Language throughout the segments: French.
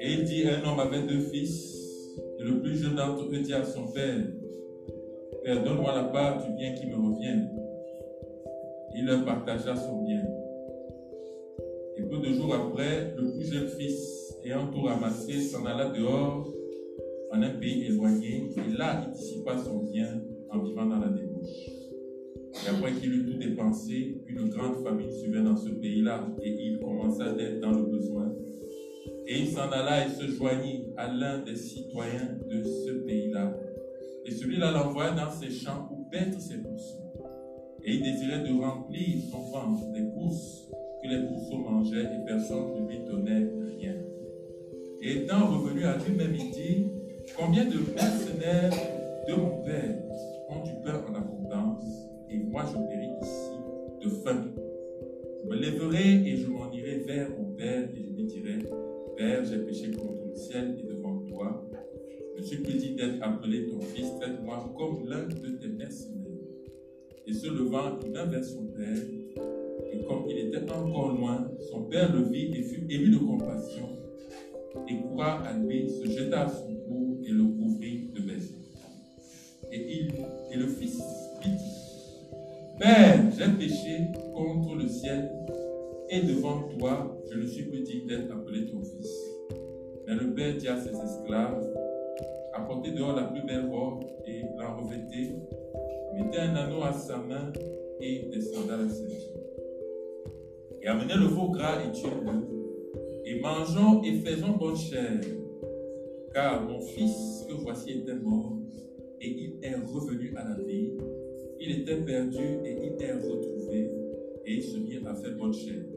Et il dit, un homme avait deux fils, et le plus jeune d'entre eux dit à son père, Père, donne-moi la part du bien qui me revient. Il leur partagea son bien. Et peu de jours après, le plus jeune fils, ayant tout ramassé, s'en alla dehors en un pays éloigné, et là il dissipa son bien en vivant dans la débauche. Et après qu'il eut tout dépensé, une grande famine survint dans ce pays-là, et il commença d'être dans le besoin. Et il s'en alla et se joignit à l'un des citoyens de ce pays-là. Et celui-là l'envoya dans ses champs pour paître ses pourceaux. Et il désirait de remplir son ventre des courses que les pourceaux mangeaient et personne ne lui donnait rien. Et étant revenu à lui-même, il dit, combien de mercenaires de mon père ont du pain en et moi je péris ici de faim. Je me lèverai et je m'en irai vers mon père et je lui dirai, Père, j'ai péché contre le ciel et devant toi. Je suis petit d'être appelé ton fils, traite-moi comme l'un de tes mercenaires. Et se levant, il vint vers son père. Et comme il était encore loin, son père le vit et fut ému de compassion. Et courant à lui, se jeta à son cou et le couvrit de Père, j'ai péché contre le ciel et devant toi, je ne suis plus digne d'être appelé ton fils. Mais le père dit à ses esclaves, apportez dehors la plus belle robe et la revêtez, mettez un anneau à sa main et des sandales à ses pieds. Et amenez le veau gras et tuez-le, et mangeons et faisons bonne chair, car mon fils que voici était mort, et il est revenu à la vie. Il était perdu et il est retrouvé, et il se mit à faire bonne chair.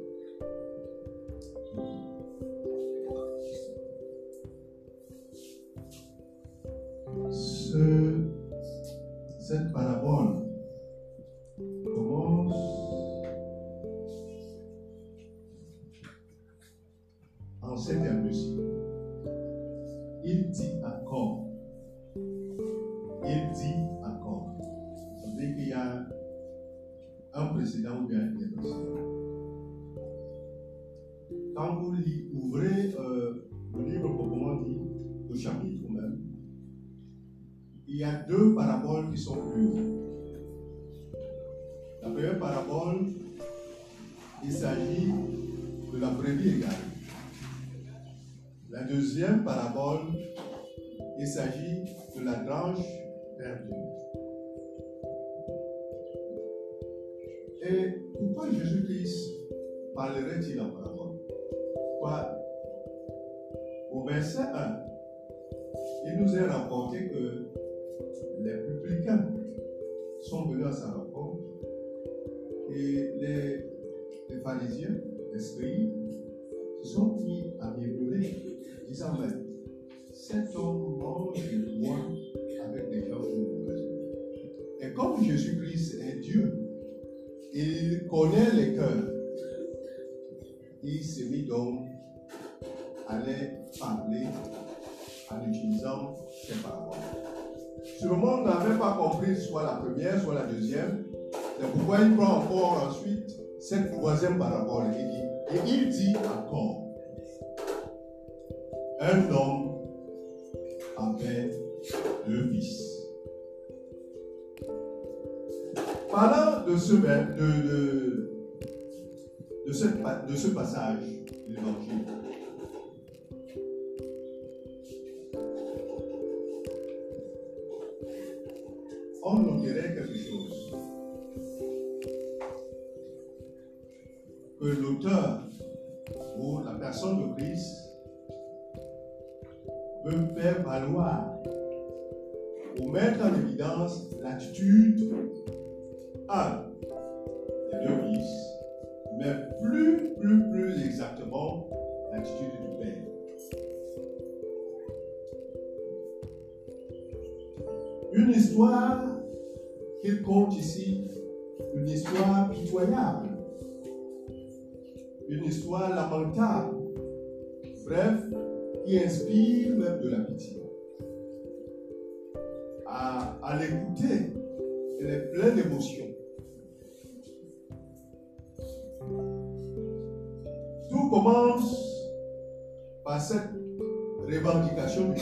La deuxième parabole, il s'agit de la branche perdue. Et pourquoi Jésus-Christ parlerait-il en parabole? Au verset 1, il nous est rapporté que les publicains sont venus à sa rencontre et les, les pharisiens, les scribes, se sont mis à murmurer, disant Mais cet homme mange et boit avec des gens mauvaises. Et comme Jésus-Christ est Dieu, il connaît les cœurs. Il s'est mis donc à les parler en utilisant ces paroles. Si le monde n'avait pas compris soit la première, soit la deuxième, c'est pourquoi il prend encore ensuite cette troisième parabole et dit, et il dit encore, un homme avait deux fils. Parlant de ce, de, de, de, pa- de ce passage de l'évangile, on noterait quelque chose. Que l'auteur ou la personne de Christ veut faire valoir ou mettre en évidence l'attitude, un, des deux fils, mais plus, plus, plus exactement, l'attitude du Père. Une histoire qu'il compte ici, une histoire pitoyable, histoire lamentable, bref, qui inspire même de la pitié. À, l'écouter, elle est pleine d'émotions. Tout commence par cette revendication du.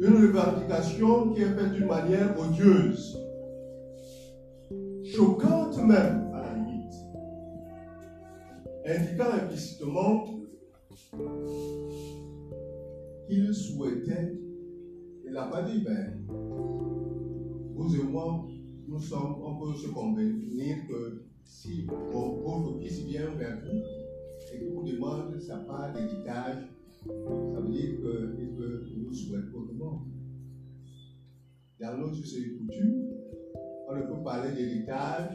Une revendication qui est faite d'une manière odieuse, choquante même à la limite, indiquant implicitement qu'il souhaitait, il n'a pas dit, ben, vous et moi, nous sommes, on peut se convenir que si votre fils vient vers vous et vous demande sa part d'héritage, ça veut dire qu'il veut nous souhaiter autrement. Dans notre coutume, on ne peut parler d'héritage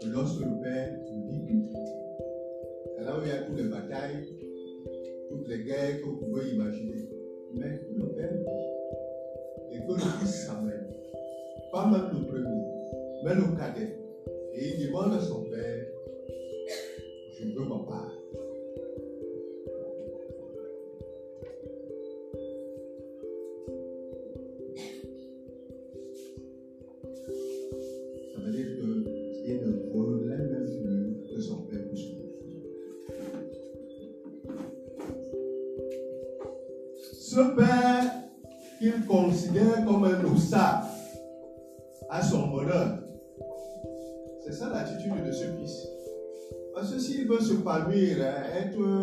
que lorsque le père nous dit C'est là où il y a toutes les batailles, toutes les guerres que vous pouvez imaginer. Mais le père dit, et que le fils s'amène, pas même le premier, mais le cadet, et il demande à son père, je veux ma part. Veut se palmir,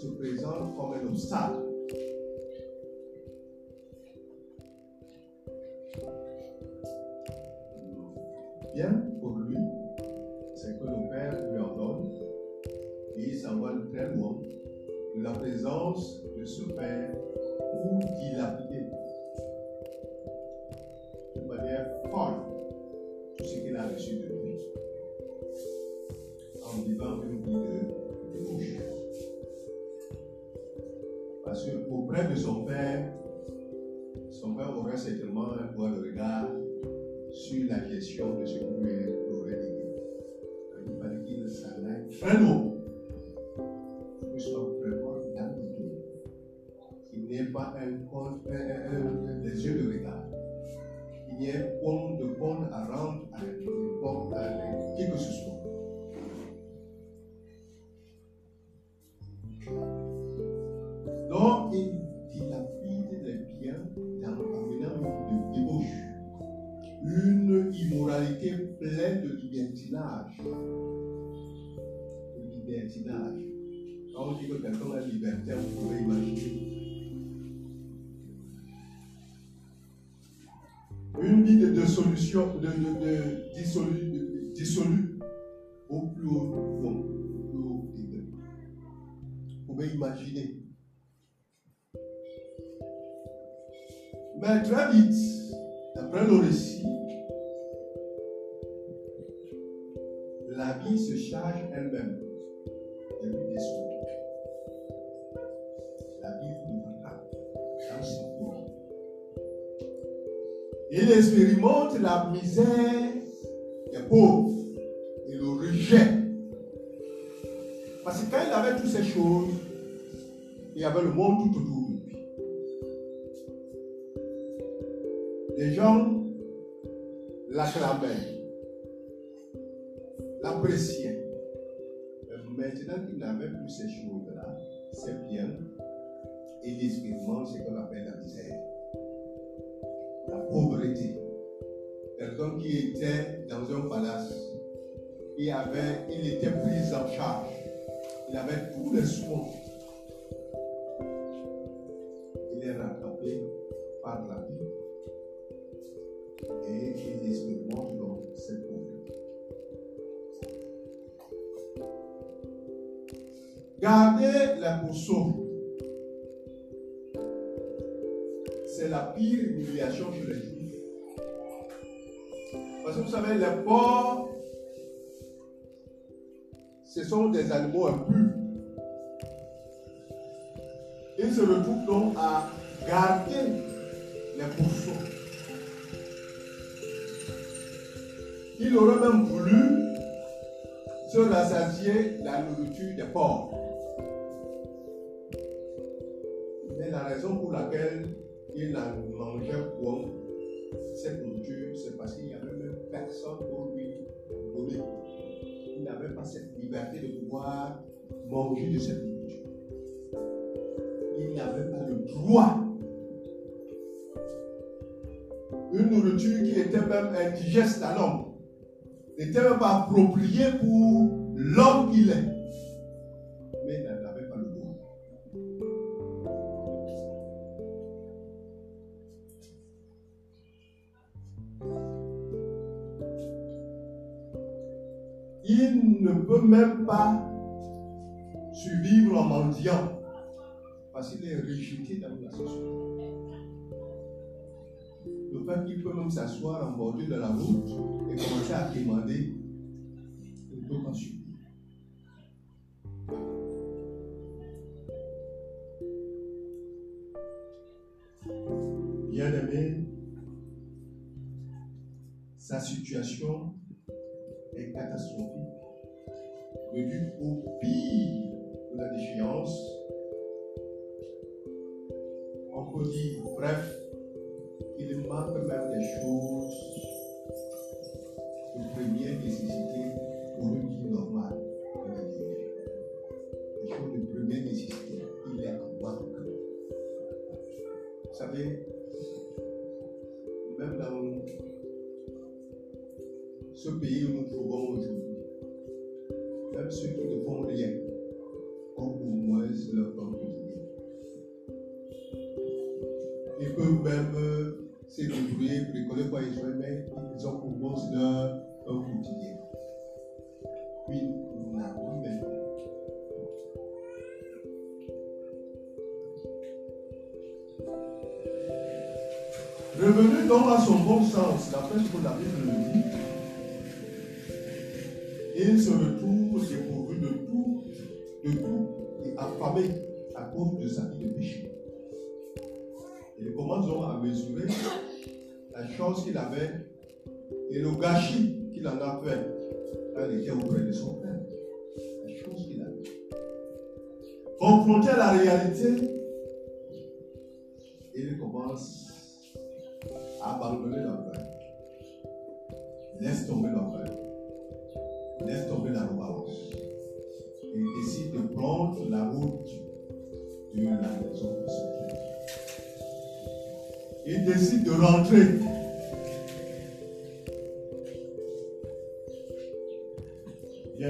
se présente comme un obstacle. De, de dissolu, au plus haut fond, plus haut degré. Vous pouvez imaginer. Mais très vite, d'après le récit, la vie se charge elle-même de lui Il expérimente la misère des pauvres et le rejet. Parce que quand il avait toutes ces choses, il y avait le monde tout autour de lui. Les gens l'acclamaient, l'appréciaient. Mais maintenant qu'il n'avait plus ces choses-là, c'est bien. Il expérimente ce qu'on appelle la misère, la pauvreté. Quelqu'un qui était dans un palace, il, avait, il était pris en charge, il avait tous les soins. Il est rattrapé par la vie et il expérimente donc cette pauvreté. Gardez les pourceaux. Pire humiliation chez les juifs. Parce que vous savez, les porcs, ce sont des animaux impurs. il se retrouve donc à garder les portions. Il aurait même voulu se rassasier la nourriture des porcs. Mais la raison pour laquelle il a mangé point cette nourriture, c'est parce qu'il n'y avait même personne pour lui donner. Il n'avait pas cette liberté de pouvoir manger de cette nourriture. Il n'avait pas le droit. Une nourriture qui était même indigeste à l'homme n'était même pas appropriée pour l'homme qu'il est. même pas survivre en mendiant parce qu'il est rejeté dans la société. Le fait qu'il peut même s'asseoir en bordure de la route et commencer à demander, il peut pas survivre. Bien aimé, sa situation est catastrophique, dû au pire de la déchéance. On peut dire, bref, il manque même des choses de première nécessité pour une vie normale. Les choses de première nécessité, il est en manque. Vous savez, qu'il en a fait quand il était auprès de son père. La chance qu'il avait. Confronté à la réalité, il commence à abandonner l'orgueil. Laisse tomber l'orgueil. Laisse tomber l'arrogance. Et il décide de prendre la route de la maison de son père. Il décide de rentrer.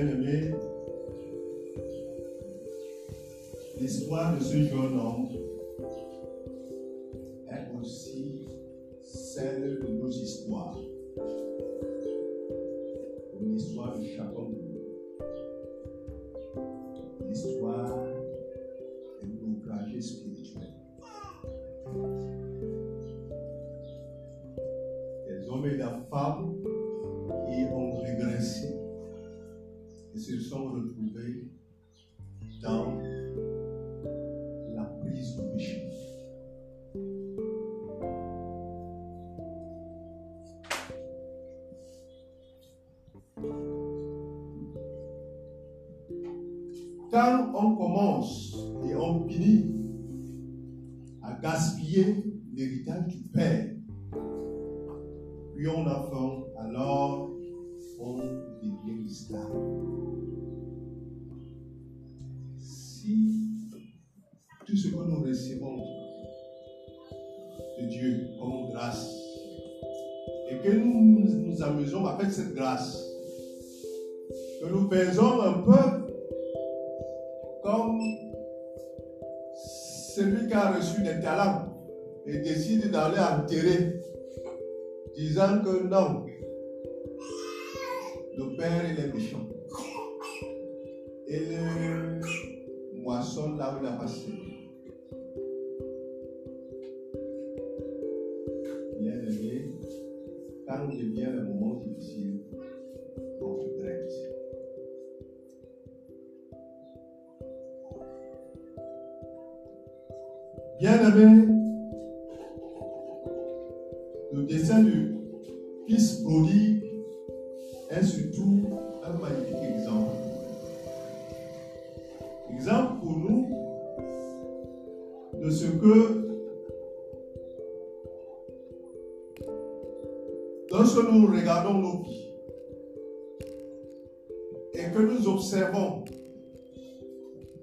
Bien aimé, l'histoire de ce jeune homme l'héritage du Père, puis on a alors on devient esclave. Si tout ce que nous recevons de Dieu comme grâce, et que nous nous amusons avec cette grâce, que nous faisons un peu comme celui qui a reçu des talents et décide d'aller enterrer, disant que non, le Père il est méchant. Et le moisson là où il a passé. Bien aimé, quand devient le moment difficile, on regrette. Bien-aimé, le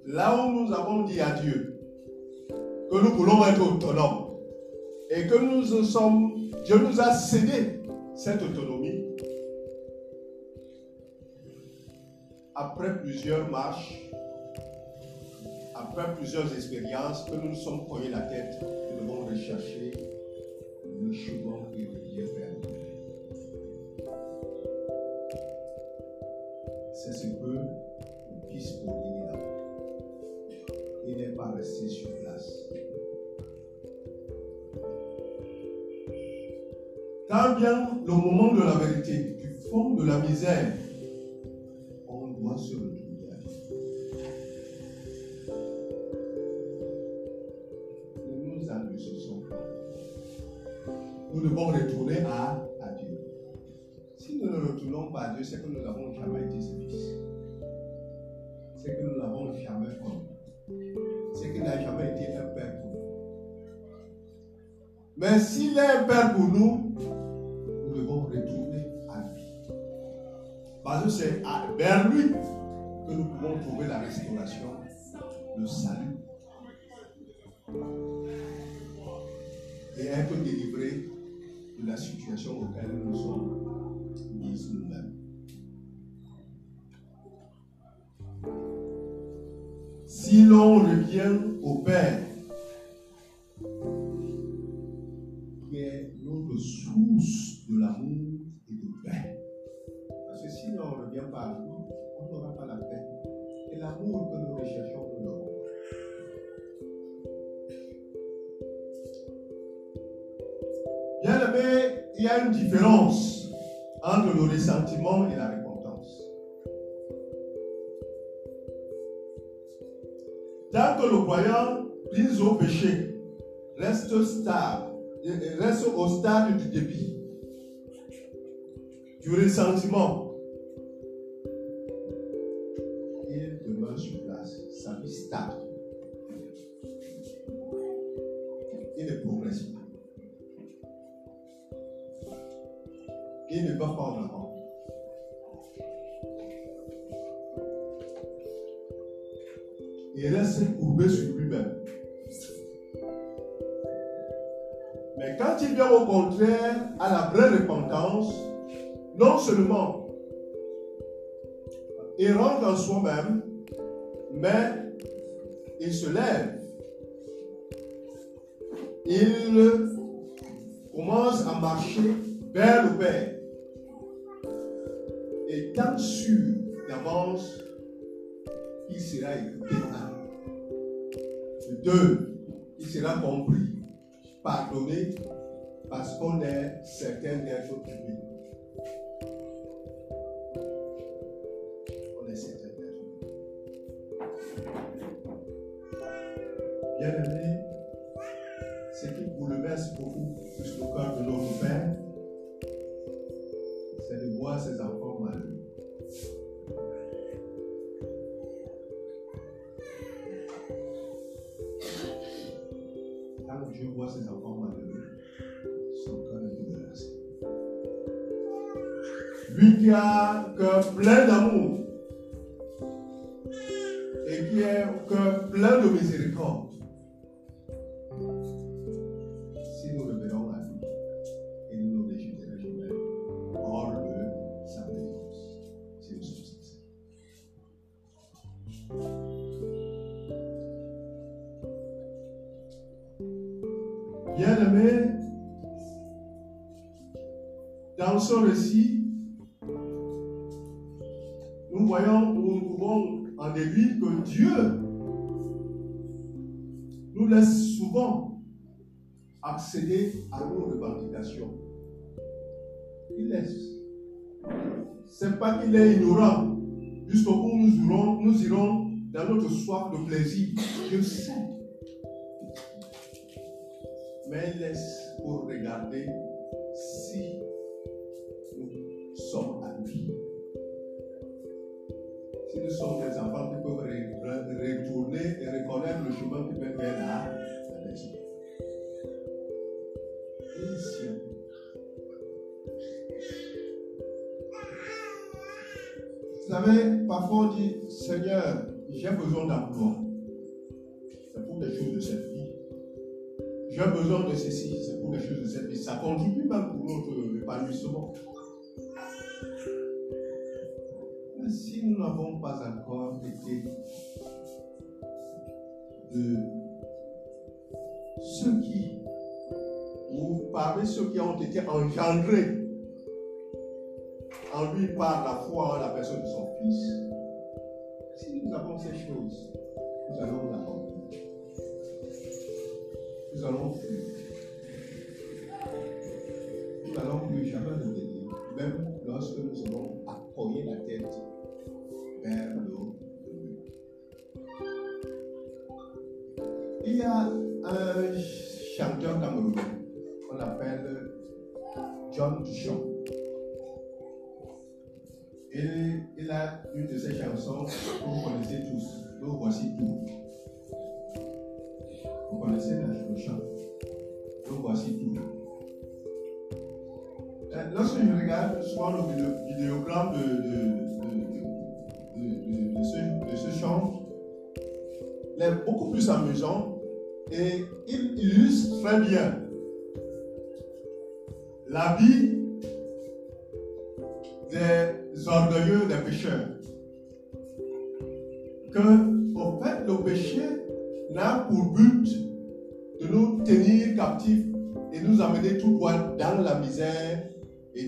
là où nous avons dit à Dieu que nous voulons être autonomes et que nous sommes, Dieu nous a cédé cette autonomie, après plusieurs marches, après plusieurs expériences, que nous nous sommes cognés la tête, nous devons rechercher le chemin Quand vient le moment de la vérité, du fond de la misère, on doit se retourner à Dieu. Ne nous adoucissons pas. Nous devons retourner à, à Dieu. Si nous ne retournons pas à Dieu, c'est que nous n'avons jamais été ses. C'est que nous n'avons jamais connu. C'est qu'il n'a jamais été un père pour nous. Mais s'il est un père pour nous c'est vers lui que nous pouvons trouver la restauration, le salut. Et être délivrés de la situation auquel nous sommes mis nous-mêmes. Si l'on revient au Père, reste stable, reste au stade du dépit, du ressentiment, seulement il rentre en soi-même, mais il se lève. Il commence à marcher vers le Père. Et tant sûr d'avance, il sera écouté. Deux, il sera compris, pardonné, parce qu'on est certain d'être public. En déduire que Dieu nous laisse souvent accéder à nos revendications. Il laisse. C'est pas qu'il est ignorant. Jusqu'au bout, nous irons, nous irons dans notre soif de plaisir. Dieu sait. mais il laisse pour regarder si nous sommes à lui. Si nous sommes des parfois on dit, Seigneur, j'ai besoin d'emploi. C'est pour des choses de cette vie. J'ai besoin de ceci, c'est pour des choses de cette vie. Ça contribue même pour notre épanouissement. Si nous n'avons pas encore été de ceux qui, ou parmi ceux qui ont été engendrés en lui par la foi en la personne de son Fils, si nous avons ces choses, nous allons l'accomplir. Nous allons fuir. Nous n'allons plus jamais revenir, Nous voici tout. Vous connaissez le chant. Nous voici tout. Euh, lorsque je regarde souvent le vidéogramme de, de, ce, de ce chant, il est beaucoup plus amusant et il illustre très bien la vie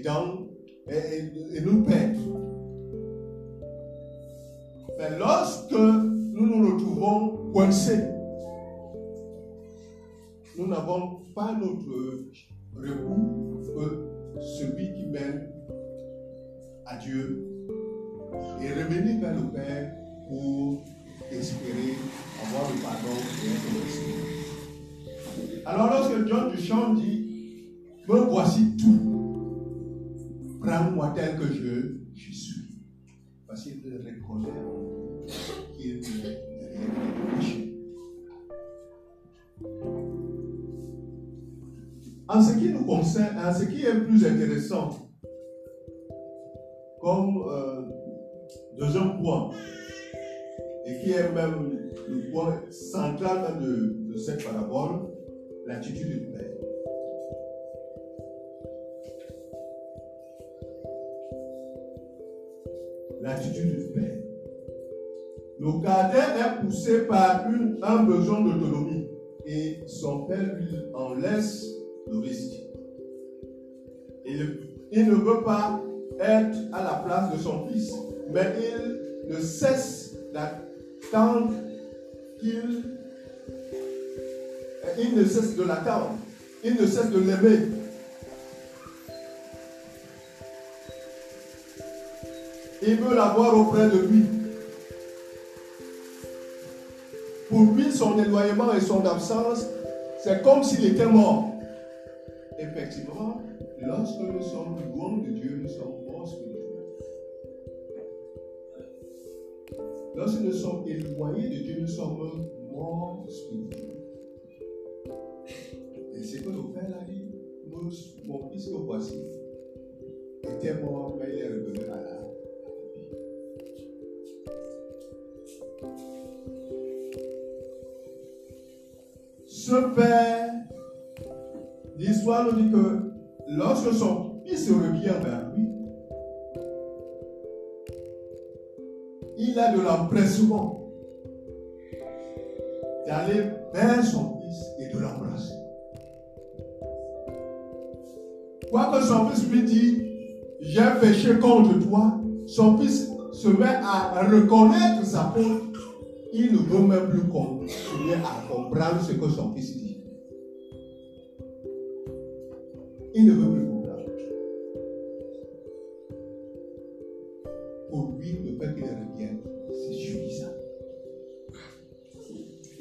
et, et, nous perdre. Mais lorsque nous nous retrouvons coincés, nous n'avons pas notre recours que celui qui mène à Dieu et revenir vers le Père pour espérer avoir le pardon et être Alors lorsque John Duchamp dit, me voici tout, prends-moi tel que je, je suis. Parce qu'il reconnaît qu'il est péché. En ce qui nous concerne, en ce qui est plus intéressant, comme euh, deuxième point, et qui est même le point central de, de cette parabole, l'attitude du Père. L'attitude du Père. Le cadet est poussé par une, un besoin d'autonomie et son père lui en laisse le risque. Il, il ne veut pas être à la place de son fils, mais il ne cesse d'attendre qu'il il ne cesse de l'attendre, il ne cesse de l'aimer. Il veut l'avoir auprès de lui. Pour lui, son éloignement et son absence, c'est comme s'il était mort. Effectivement, lorsque nous sommes loin de Dieu, nous sommes morts Lorsque nous sommes éloignés de Dieu, nous sommes morts spirituellement. Et c'est que le Père a dit, mon fils que voici était mort, mais il est revenu à la Père, l'histoire nous dit que lorsque son fils revient vers lui, il a de l'empressement d'aller vers son fils et de l'embrasser. Quoique son fils lui dit, j'ai péché contre toi, son fils se met à reconnaître sa faute. Il ne veut même plus à comprendre ce que son fils dit. Il ne veut plus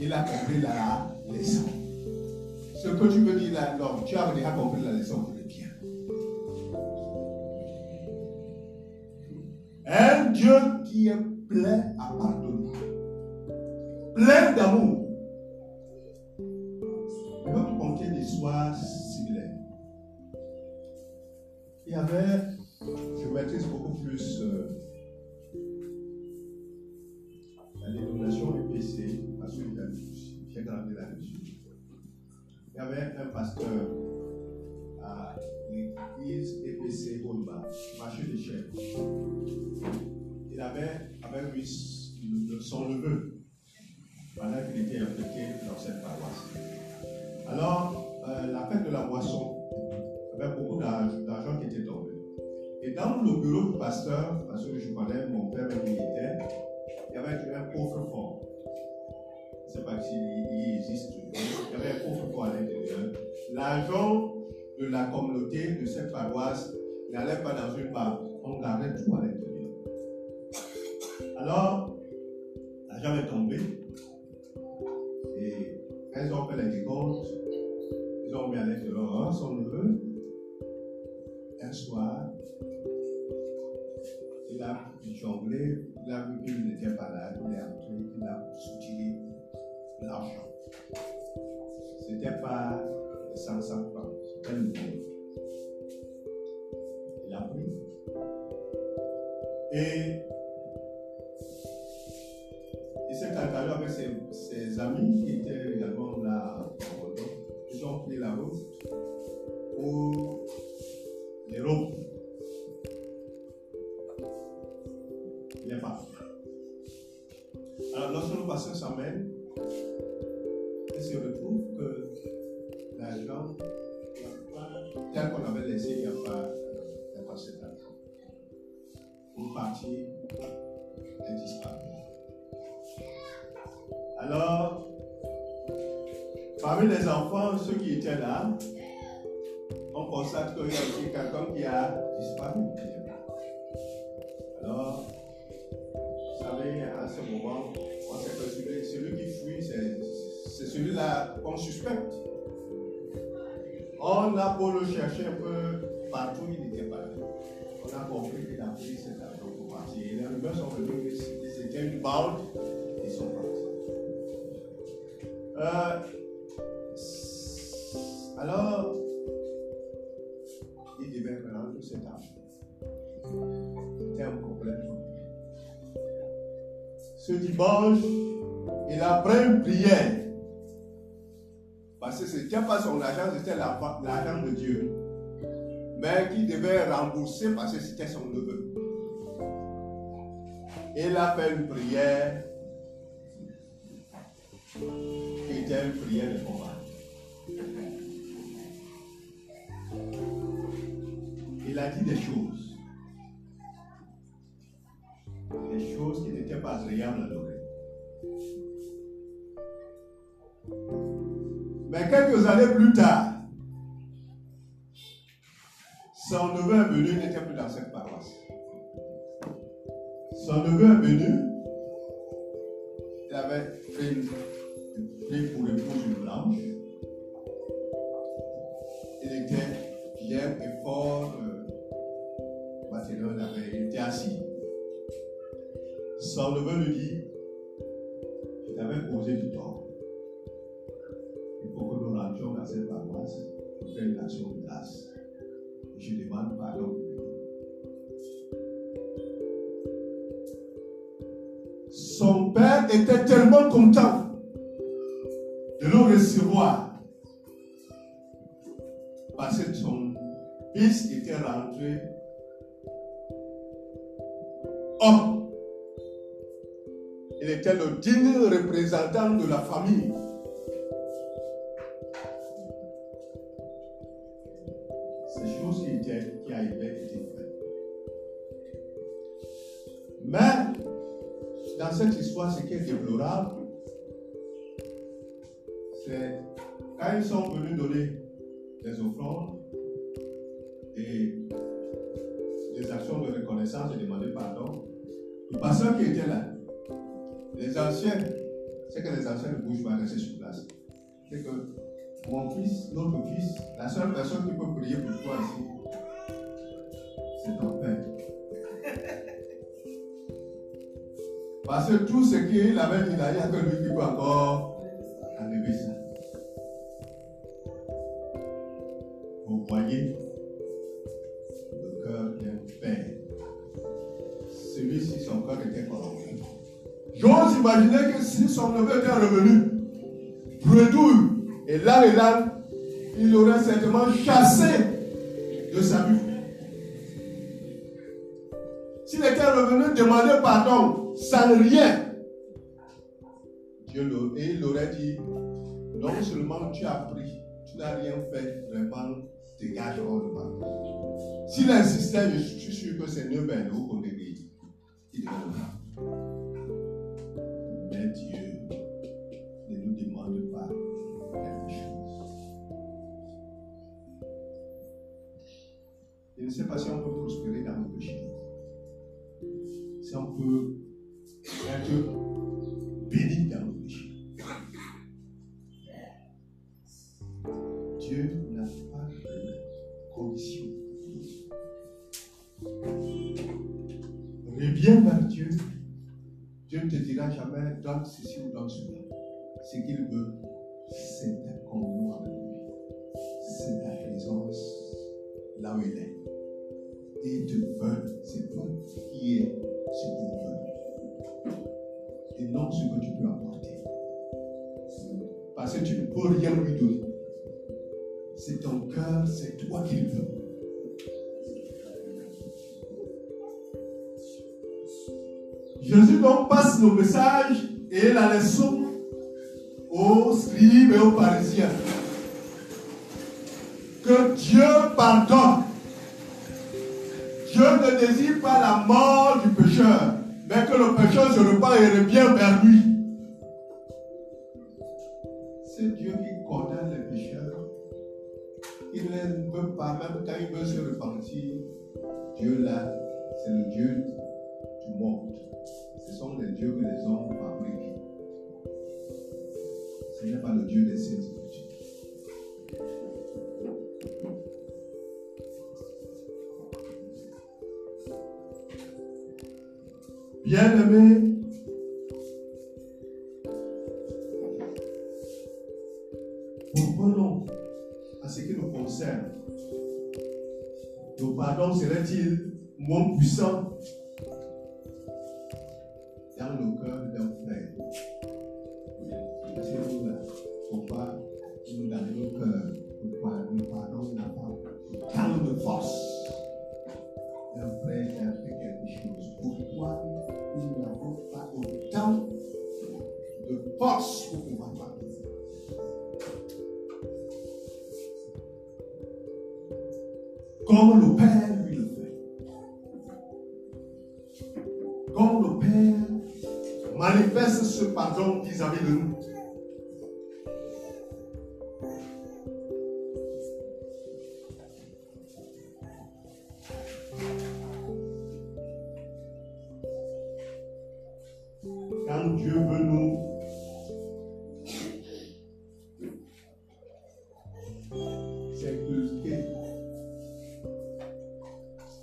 il a compris la leçon. Ce que tu veux dire là, non, tu as déjà compris la leçon, bien. Un Dieu qui est plein à pardonner, plein d'amour. Il y avait, je maîtrise beaucoup plus euh, la dénomination EPC, parce que j'ai grandi là-dessus. Il y avait un pasteur à l'église EPC Olba, marché des chefs. Il avait avec lui son neveu, pendant qu'il était impliqué dans cette paroisse. Alors, euh, la fête de la boisson, d'argent qui était tombé. Et dans le bureau du pasteur, parce que je connais mon père militaire, il y avait un coffre-fort. Je ne sais pas s'il existe. Il y avait un coffre-fort à l'intérieur. L'argent de la communauté de cette paroisse n'allait pas dans une banque. On gardait tout à l'intérieur. Alors, l'argent est tombé. Et ils ont fait les décomptes, ils ont mis à l'intérieur son neveu. Soir, il a jonglé, il a vu qu'il n'était pas là, il est entré, il a soutiré l'argent. Ce n'était pas 500 francs, c'était le monde. Il a pris. Et s'est entendu avec ses, amis qui étaient également pas son argent, c'était l'argent de Dieu. Mais qui devait rembourser parce que c'était son neveu. Il a fait une prière était une prière de combat. Il a dit des choses. Des choses qui n'étaient pas agréables à. Mais quelques années plus tard, son neveu est venu, il n'était plus dans cette paroisse. Son neveu est venu, il avait fait une pour épouse une blanche. Il était bien et fort. Euh, maintenant, il, était assis. Son neveu lui dit Je t'avais posé du tort. Cette paroisse pour faire une action de grâce. je demande pardon Son père était tellement content de le recevoir. Parce que son fils était rentré homme. Il était le digne représentant de la famille. Qui, étaient, qui arrivaient étaient vraies. Mais, dans cette histoire, ce qui est déplorable, quand ils sont venus donner des offrandes et des actions de reconnaissance et demander pardon, le pasteur qui était là, les anciens, c'est que les anciens ne bougent pas, rester sur place. C'est que mon fils, notre fils, la seule personne qui peut prier pour toi ici, c'est ton père. Parce que tout ce qu'il avait dit là, il n'y a que lui qui peut encore enlever ça. Vous voyez le cœur d'un père. Celui-ci, son cœur était corrompu. J'ose imaginer que si son neveu était revenu, et là et là, il aurait certainement chassé de sa vie. S'il était revenu demander pardon sans rien, Dieu et il aurait dit, non seulement tu as pris, tu n'as rien fait, vraiment, dégage hors de moi. S'il insistait, je suis sûr que c'est mieux ben nous qu'on dit. Il Mais Dieu ne nous demande pas ne sais pas si on peut prospérer dans le péché. Si on peut être béni dans le péché. Dieu n'a pas de condition. Reviens vers Dieu. Dieu ne te dira jamais donne ceci ou donne cela. Ce qu'il veut, passe le message et la leçon aux scribes et aux parisiens. Que Dieu pardonne. Dieu ne désire pas la mort du pécheur, mais que le pécheur se repart et revient vers lui. C'est Dieu qui condamne les pécheurs. Il ne veut pas, même quand il veut se repentir, Dieu là, c'est le Dieu du monde. Sont les dieux que les hommes fabriquent. Ce n'est pas le Dieu des saints Bien-aimés,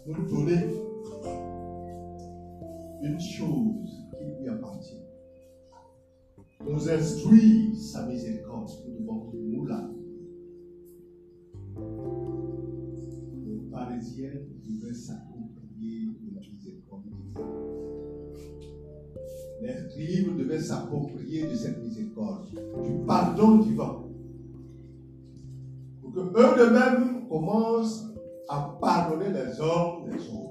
nous donner une chose qui lui appartient, nous instruire sa miséricorde, nous devons nous la. Le Parisien devait s'approprier de la miséricorde. Les scribes devaient s'approprier de cette miséricorde, du pardon divin. Pour que eux de même commencent pardonner les hommes les autres.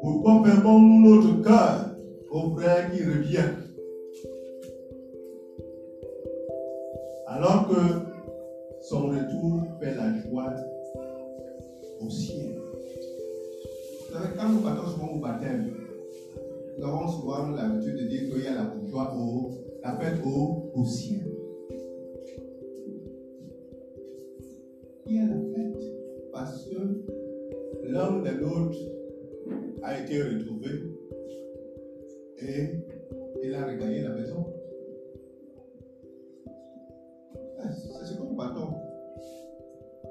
Pourquoi fermons-nous notre cœur au frère qui revient? Alors que son retour fait la joie au ciel. Vous savez, quand nous partons souvent au baptême, nous avons souvent l'habitude de dire qu'il y a la joie au, la fête au, au ciel. bien fête parce que l'un de l'autre a été retrouvé et il a regagné la maison. Ah, c'est ce que nous battons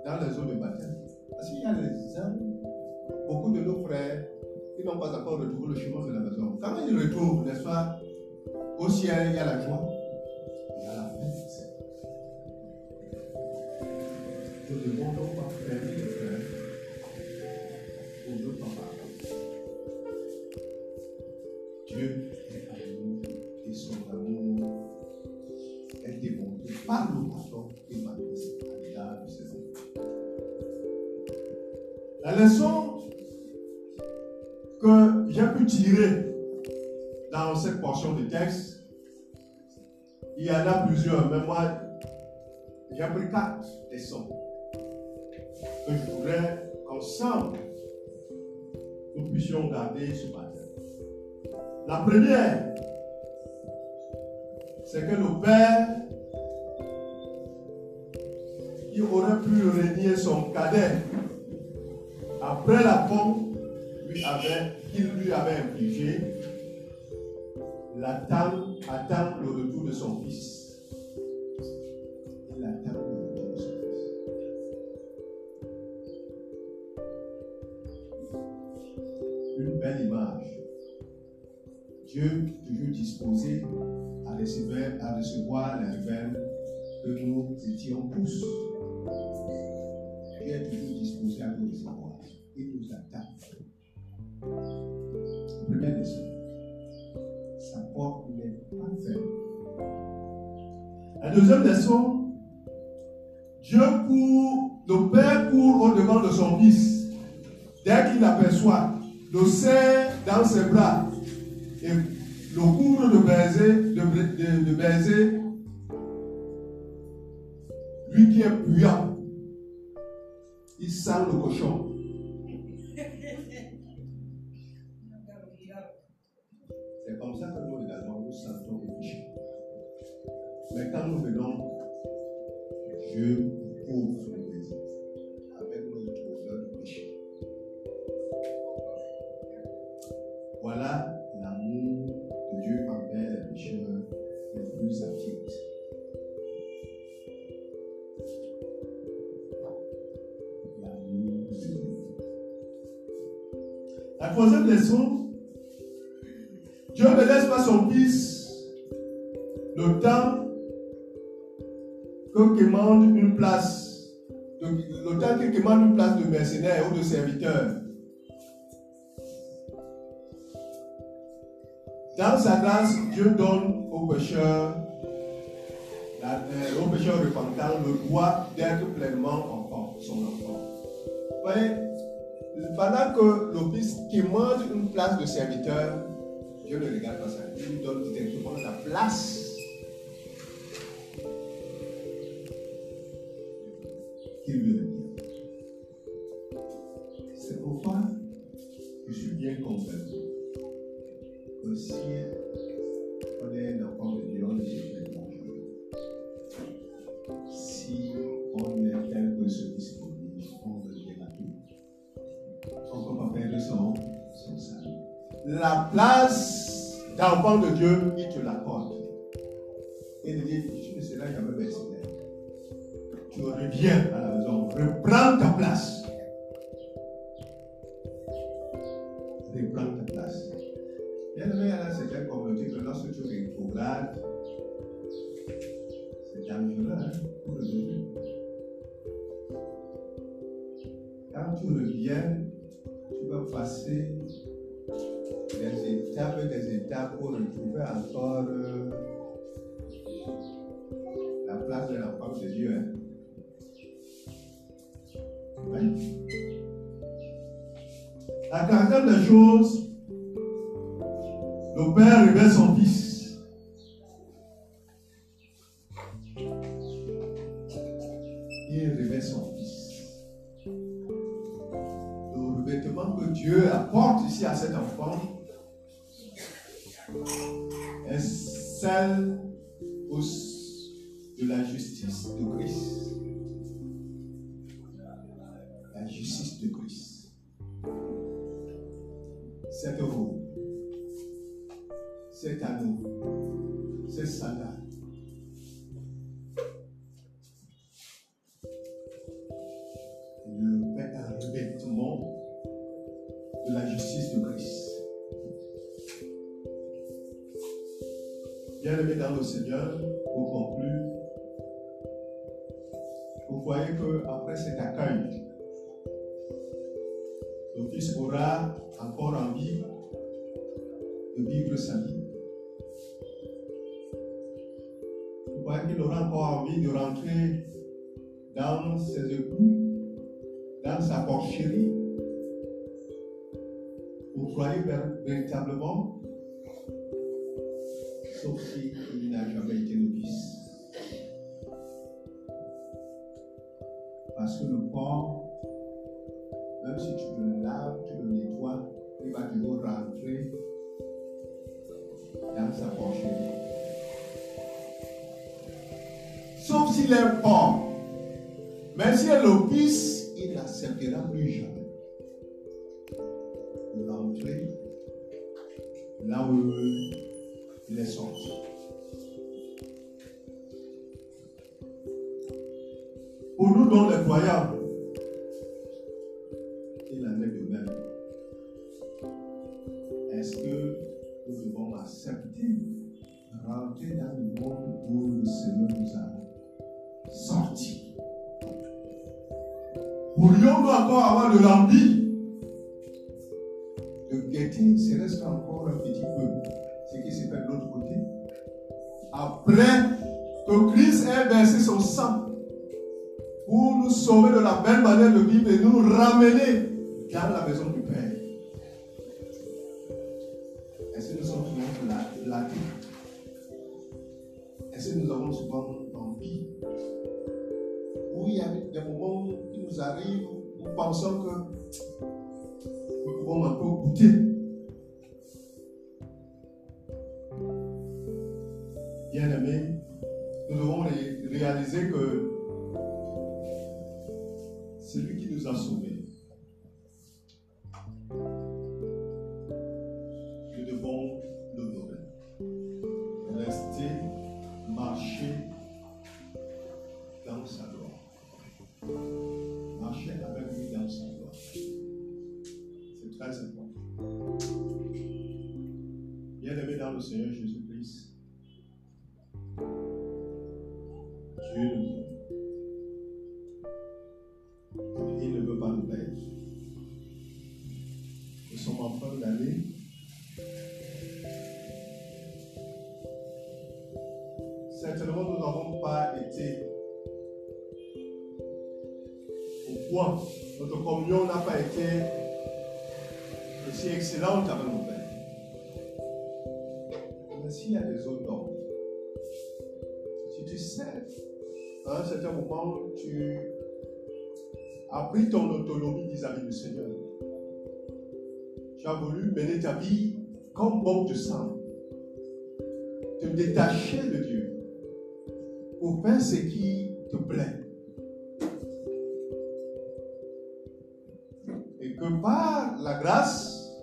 dans les eaux de baptême. Parce qu'il y a des gens, beaucoup de nos frères, qui n'ont pas encore retrouvé le chemin de la maison. Quand ils retrouvent, n'est-ce pas, au ciel, il y a la joie. Portion de texte, il y en a plusieurs, mais moi, j'ai pris quatre leçons que je voudrais qu'ensemble, nous puissions garder ce matin. La première, c'est que le Père, il aurait pu régner son cadet après la pompe qu'il lui avait attend le retour de son fils. Il attend le retour de son fils. Une belle image. Dieu toujours disposé à recevoir, à recevoir les rebelles que nous étions tous. Dieu est toujours disposé à nous recevoir. Il nous attend. Deuxième leçon, Dieu court, le Père court au devant de son Fils. Dès qu'il l'aperçoit, le serre dans ses bras et le couvre de baiser, de, lui qui est puant. Il sent le cochon. De mercenaire ou de serviteur. Dans sa grâce, Dieu donne aux pécheurs, aux pécheurs repentants, le droit d'être pleinement enfant, son enfant. Vous voyez, pendant que le fils demande une place de serviteur, Dieu ne regarde pas ça. Il lui donne directement la place. qu'il bien convaincu que si on est un enfant de Dieu, on est joyeux. Si on est tel que ce qui se produit, on devient tout. On ne peut pas perdre son, son. La place d'enfant de Dieu, il te l'accorde. Et il dit, tu ne seras jamais mercenaire. Tu reviens à la maison, reprends ta place. Lorsque tu rétrogrades, c'est dangereux hein, pour le. Quand tu reviens, tu vas passer des étapes des étapes pour retrouver encore euh, la place de la femme de Dieu. Hein. Oui. La quatrième des choses, le Père révèle son Fils. Il révèle son Fils? Le revêtement que Dieu apporte ici à cet enfant est celle de la justice de Christ. Porcherie. Vous croyez véritablement, sauf s'il n'a jamais été novice. Parce que le corps, même si tu le laves, tu le nettoies, il va toujours rentrer dans sa porcherie. Sauf s'il est fort. Mais si il n'acceptera plus jamais rentrer là où il est sorti. Pour nous, dont les croyants, dans la maison du Père. Est-ce que nous sommes souvent la Est-ce que nous avons souvent envie? Ou il y a des moments qui nous arrivent où nous pensons que nous pouvons peu goûter. Bien aimé, nous devons réaliser que celui qui nous a sauvés. Aimé as pris ton autonomie vis-à-vis du Seigneur. Tu as voulu mener ta vie comme bon te semble. Te détacher de Dieu pour faire ce qui te plaît. Et que par la grâce,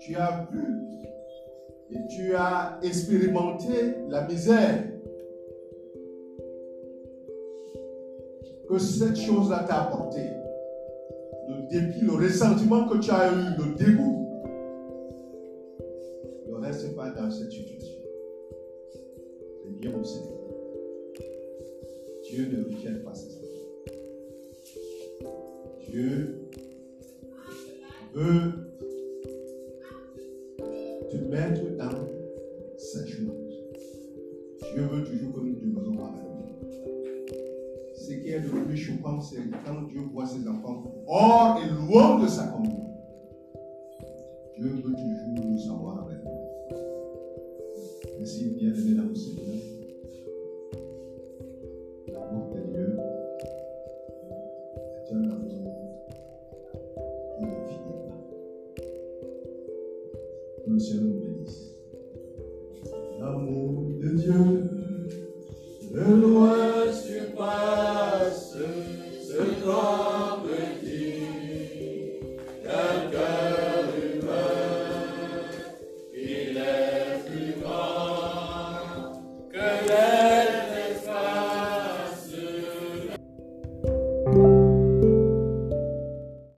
tu as vu et tu as expérimenté la misère que cette chose-là t'a apporté. Le dépit, le ressentiment que tu as eu, le dégoût. Ne reste pas dans cette situation. C'est bien au Seigneur. Dieu ne rejette pas ses enfants. Dieu veut